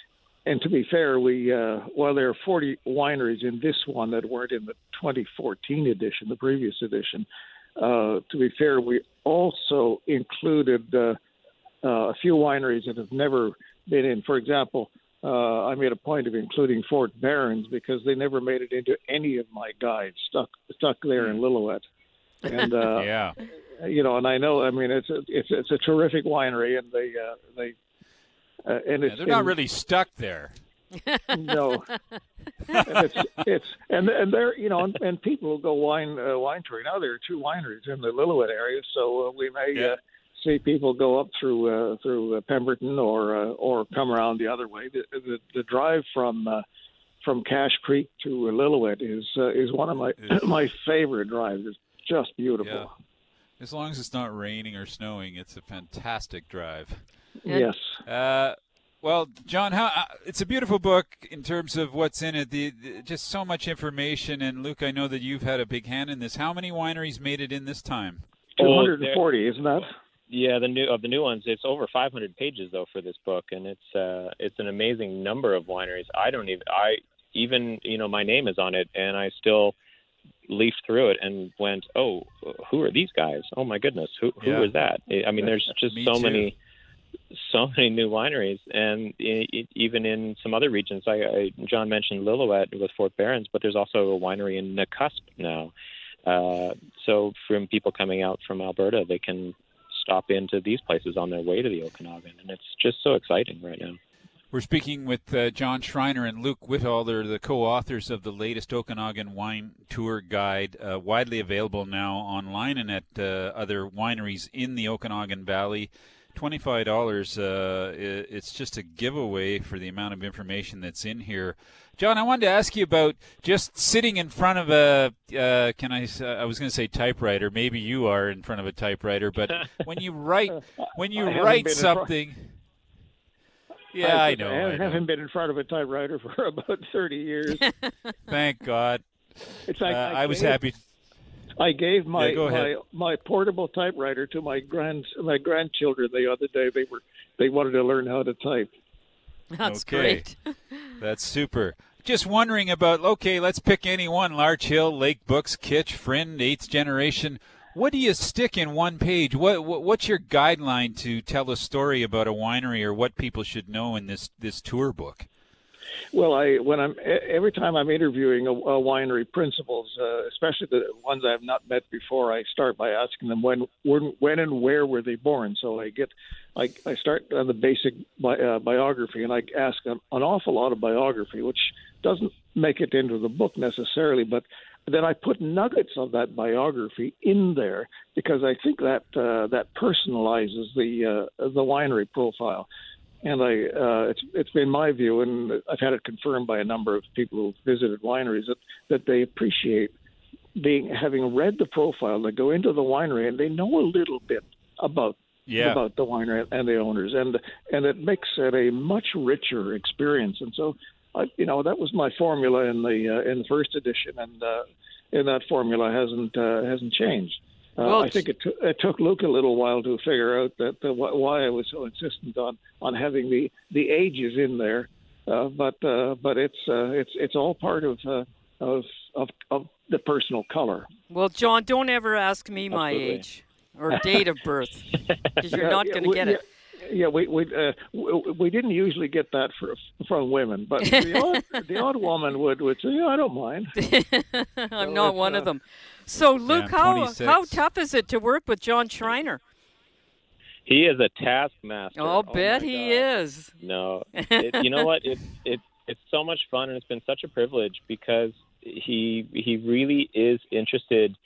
And to be fair, we uh, while there are 40 wineries in this one that weren't in the 2014 edition, the previous edition. Uh, to be fair, we also included uh, uh, a few wineries that have never been in. For example, uh, I made a point of including Fort Berens because they never made it into any of my guides. Stuck stuck there in Lillooet, and uh, yeah, you know, and I know. I mean, it's a it's it's a terrific winery, and they uh, they uh, and it's Yeah, they're not and- really stuck there. no, and it's it's and and there you know and, and people will go wine uh, wine touring. Now there are two wineries in the Lillooet area, so uh, we may uh, see people go up through uh, through uh, Pemberton or uh, or come around the other way. The the, the drive from uh, from Cache Creek to Lillooet is uh, is one of my my favorite drives. It's just beautiful. Yeah. As long as it's not raining or snowing, it's a fantastic drive. Yes. Uh, well, John, how uh, it's a beautiful book in terms of what's in it. The, the- just so much information. And Luke, I know that you've had a big hand in this. How many wineries made it in this time? Two hundred and forty, isn't that? Yeah, the new of the new ones. It's over 500 pages though for this book, and it's uh, it's an amazing number of wineries. I don't even I even you know my name is on it, and I still leafed through it and went, oh, who are these guys? Oh my goodness, who who Yeah. is that? I mean, there's just Me so too. many so many new wineries, and even in some other regions. I, I John mentioned Lillooet with Fort Berens, but there's also a winery in Nakusp now. Uh, so from people coming out from Alberta, they can stop into these places on their way to the Okanagan, and it's just so exciting right now. We're speaking with uh, John Schreiner and Luke Whittall. They're the co-authors of the latest Okanagan Wine Tour Guide, uh, widely available now online and at uh, other wineries in the Okanagan Valley. Twenty-five dollars. Uh, it's just a giveaway for the amount of information that's in here. John, I wanted to ask you about just sitting in front of a. Uh, can I was going to say typewriter. Maybe you are in front of a typewriter, but when you write, when you write been in front- something. Yeah, I know. I know. haven't been in front of a typewriter for about 30 years. Thank God. It's like Uh, I I was happy. I gave my Yeah, my my portable typewriter to my grand my grandchildren the other day. They were they wanted to learn how to type. That's okay. great. That's super. Just wondering about. Okay, let's pick any one. Larch Hill, Lake Books, Kitsch, Frind, Eighth Generation. What do you stick in one page? What, what what's your guideline to tell a story about a winery or what people should know in this this tour book? Well, I when I'm every time I'm interviewing a, a winery principals, uh, especially the ones I've not met before, I start by asking them when when when and where were they born. So I get I, I start on the basic bi- uh, biography, and I ask an, an awful lot of biography, which doesn't make it into the book necessarily, but then I put nuggets of that biography in there because I think that uh, that personalizes the uh, the winery profile. And I, uh, it's it's been my view, and I've had it confirmed by a number of people who've visited wineries that that they appreciate being having read the profile. They go into the winery and they know a little bit about Yeah. about the winery and the owners, and and it makes it a much richer experience. And so, I, you know, that was my formula in the uh, in the first edition, and uh, and that formula hasn't uh, hasn't changed. Uh, Well, I think it, t- it took Luke a little while to figure out that wh- why I was so insistent on on having the the ages in there, uh, but uh, but it's uh, it's it's all part of uh, of, of of the personal color. Well, John, don't ever ask me my age or date of birth because you're not going to get it. Yeah, we we uh, we, we didn't usually get that for, from women, but the odd, the odd woman would would say, "Yeah, I don't mind." I'm So not it's, one uh, of them. So, Luke, I'm how how tough is it to work with John Schreiner? He is a taskmaster. I'll Oh bet he God. is. No, it, you know what? It it it's so much fun, and it's been such a privilege because he he really is interested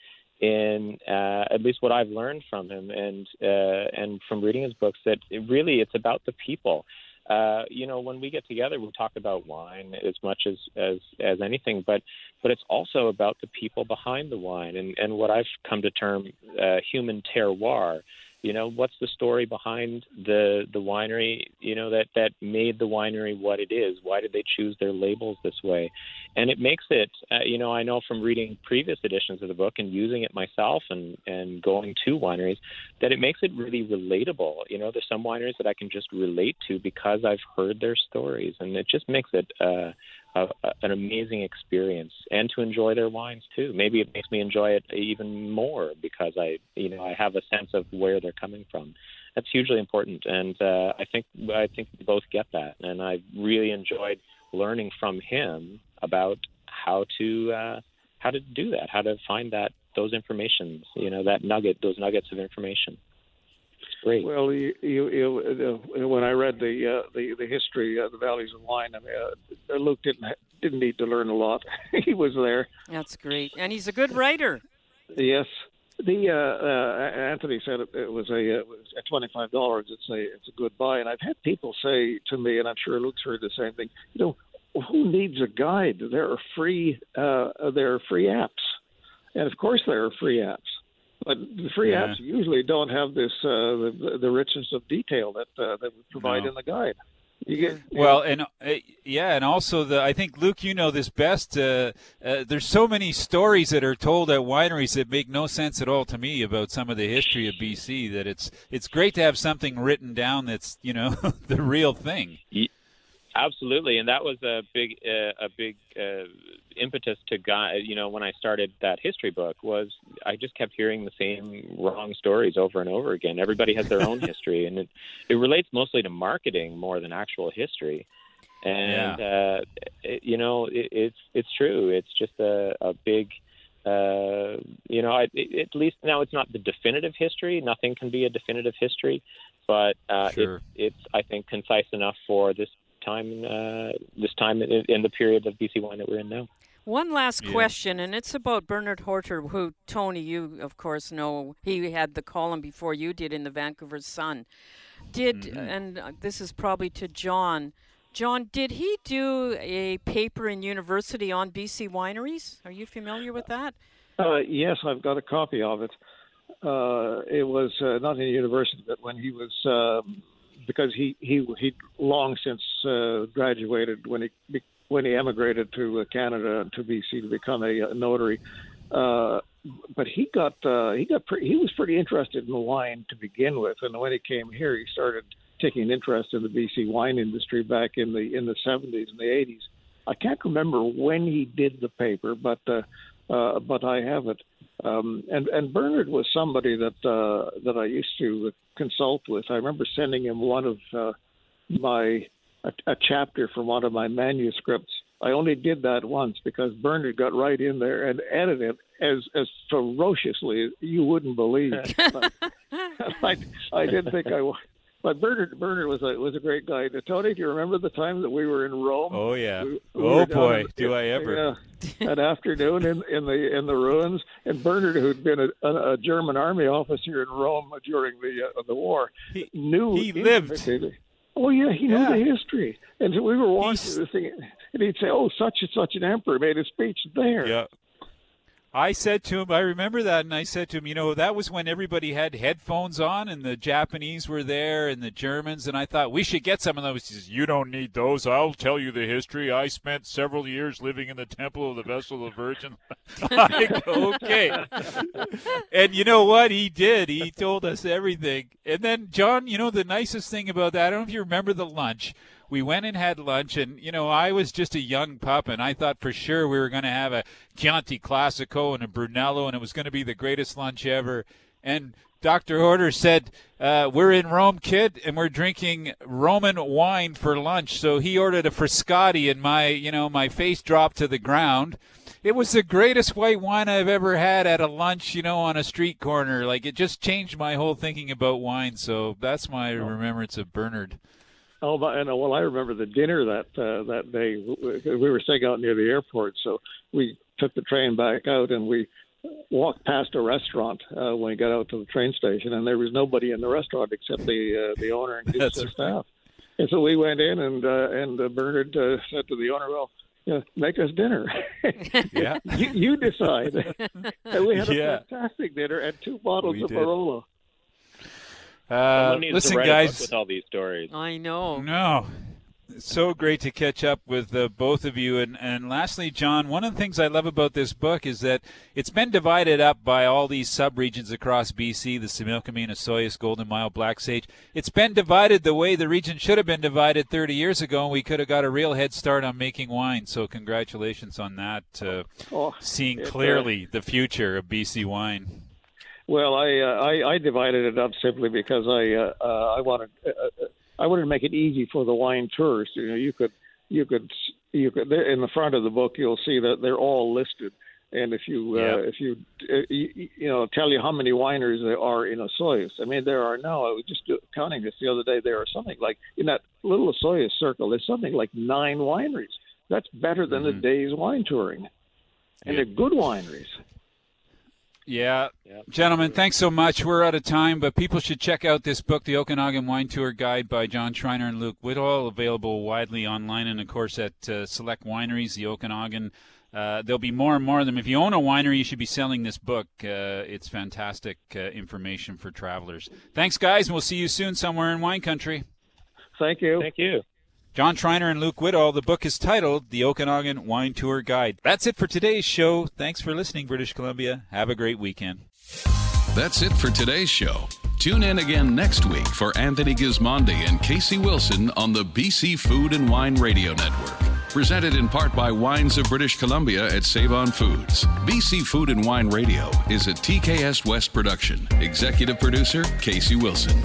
in uh, at least what I've learned from him, and uh, and from reading his books that it really it's about the people. Uh, you know, when we get together, we talk about wine as much as as as anything, but but it's also about the people behind the wine, and and what I've come to term uh, human terroir you know, what's the story behind the the winery? You know, that that made the winery what it is. Why did they choose their labels this way? And it makes it, uh, you know, I know from reading previous editions of the book and using it myself and and going to wineries that it makes it really relatable. You know, there's some wineries that I can just relate to because I've heard their stories, and it just makes it. Uh, a, an amazing experience and to enjoy their wines too. Maybe it makes me enjoy it even more because I, you know, I have a sense of where they're coming from. That's hugely important, and uh, I think I think we both get that. And I really enjoyed learning from him about how to uh, how to do that, how to find that those informations, you know, that nugget, those nuggets of information. Great. Well, you, you, you, uh, when I read the uh, the the history of the valleys of wine, I mean, uh, Luke didn't didn't need to learn a lot. he was there. That's great, and he's a good writer. Yes. The uh, uh, Anthony said it, it was a uh, it was at twenty five dollars. It's a it's a good buy, and I've had people say to me, and I'm sure Luke's heard the same thing. You know, who needs a guide? There are free uh, there are free apps, and of course there are free apps but the free yeah. apps usually don't have this uh, the, the richness of detail that uh, that we provide no. in the guide. Get, well, know. and uh, yeah, and also the I think Luke, you know this best. Uh, uh, there's so many stories that are told at wineries that make no sense at all to me about some of the history of BC. That it's it's great to have something written down that's you know the real thing. Absolutely, and that was a big uh, a big uh, impetus to guide. You know, when I started that history book, was I just kept hearing the same wrong stories over and over again. Everybody has their own history, and it it relates mostly to marketing more than actual history. And yeah. uh, it, you know, it, it's it's true. It's just a, a big. Uh, you know, I, it, at least now it's not the definitive history. Nothing can be a definitive history, but uh, sure. it, it's I think concise enough for this time uh, this time in, in, the period of BC wine that we're in now. One last yeah. question, and it's about Bernard Horter, who Tony, you of course know. He had the column before you did in the Vancouver Sun. Did mm-hmm. and uh, this is probably to John. John, did he do a paper in university on BC wineries? Are you familiar with that? Uh, yes, I've got a copy of it. Uh, it was uh, not in university, but when he was um, because he he he long since uh, graduated when he when he emigrated to uh, Canada to BC to become a, a notary. Uh, but he got uh, he got pre- he was pretty interested in wine to begin with, and when he came here, he started taking interest in the BC wine industry back in the in the 70s and the 80s. I can't remember when he did the paper, but uh, uh, but I have it. Um, and and Bernard was somebody that uh, that I used to consult with. I remember sending him one of uh, my a, a chapter from one of my manuscripts. I only did that once because Bernard got right in there and edited it as as ferociously as you wouldn't believe. I, I didn't think I but Bernard Bernard was a was a great guy. Tony, do you remember the time that we were in Rome? Oh yeah. We, we oh boy, in, do I ever! Yeah, an afternoon in in the in the ruins, and Bernard, who'd been a, a, a German army officer in Rome during the uh, the war, he, knew he lived. Oh yeah, he knew yeah. the history, and so we were watching this thing, and he'd say, "Oh, such and such an emperor made a speech there." Yeah, I said to him, I remember that, and I said to him, you know, that was when everybody had headphones on, and the Japanese were there, and the Germans, and I thought we should get some of those. He says, you don't need those. I'll tell you the history. I spent several years living in the Temple of the Vessel of the Virgin. I go, okay. and you know what? He did. He told us everything. And then, John, you know, the nicest thing about that, I don't know if you remember the lunch we went and had lunch, and you know, I was just a young pup, and I thought for sure we were going to have a Chianti Classico and a Brunello, and it was going to be the greatest lunch ever. And Dr. Horter said, uh, "We're in Rome, kid, and we're drinking Roman wine for lunch." So he ordered a Frascati, and my, you know, my face dropped to the ground. It was the greatest white wine I've ever had at a lunch, you know, on a street corner. Like it just changed my whole thinking about wine. So that's my remembrance of Bernard. Oh, and well, I remember the dinner that uh, that day. We were staying out near the airport, so we took the train back out, and we walked past a restaurant uh, when we got out to the train station, and there was nobody in the restaurant except the uh, the owner and his uh, staff. And so we went in, and uh, and uh, Bernard uh, said to the owner, "Well, yeah, make us dinner. yeah, you, you decide." and we had a yeah. fantastic dinner and two bottles we of did. Barolo. Uh, needs listen, to write guys. a book with all these stories. I know. No. So great to catch up with uh, both of you. And, and lastly, John, one of the things I love about this book is that it's been divided up by all these subregions across BC the Similkameen, Osoyoos, Golden Mile, Black Sage. It's been divided the way the region should have been divided 30 years ago, and we could have got a real head start on making wine. So, congratulations on that, uh, Oh, seeing it, uh, clearly the future of BC wine. Well, I, uh, I I divided it up simply because I uh, uh, I wanted uh, uh, I wanted to make it easy for the wine tourist. You know, you could you could you could in the front of the book you'll see that they're all listed, and if you uh, if you, uh, you you know tell you how many wineries there are in Osoyoos. I mean, there are now. I was just counting this the other day. There are something like in that little Osoyoos circle. There's something like nine wineries. That's better than the day's wine touring, and they're good wineries. Yeah. Gentlemen, thanks so much. We're out of time, but people should check out this book, The Okanagan Wine Tour Guide by John Schreiner and Luke Whittall, available widely online and, of course, at uh, select wineries, the Okanagan. Uh, there'll be more and more of them. If you own a winery, you should be selling this book. Uh, it's fantastic uh, information for travelers. Thanks, guys, and we'll see you soon somewhere in wine country. Thank you. Thank you. John Schreiner and Luke Whittall. The book is titled The Okanagan Wine Tour Guide. That's it for today's show. Thanks for listening, British Columbia. Have a great weekend. That's it for today's show. Tune in again next week for Anthony Gismondi and Kasey Wilson on the BC Food and Wine Radio Network. Presented in part by Wines of British Columbia at Save On Foods. BC Food and Wine Radio is a TKS West production. Executive producer Kasey Wilson.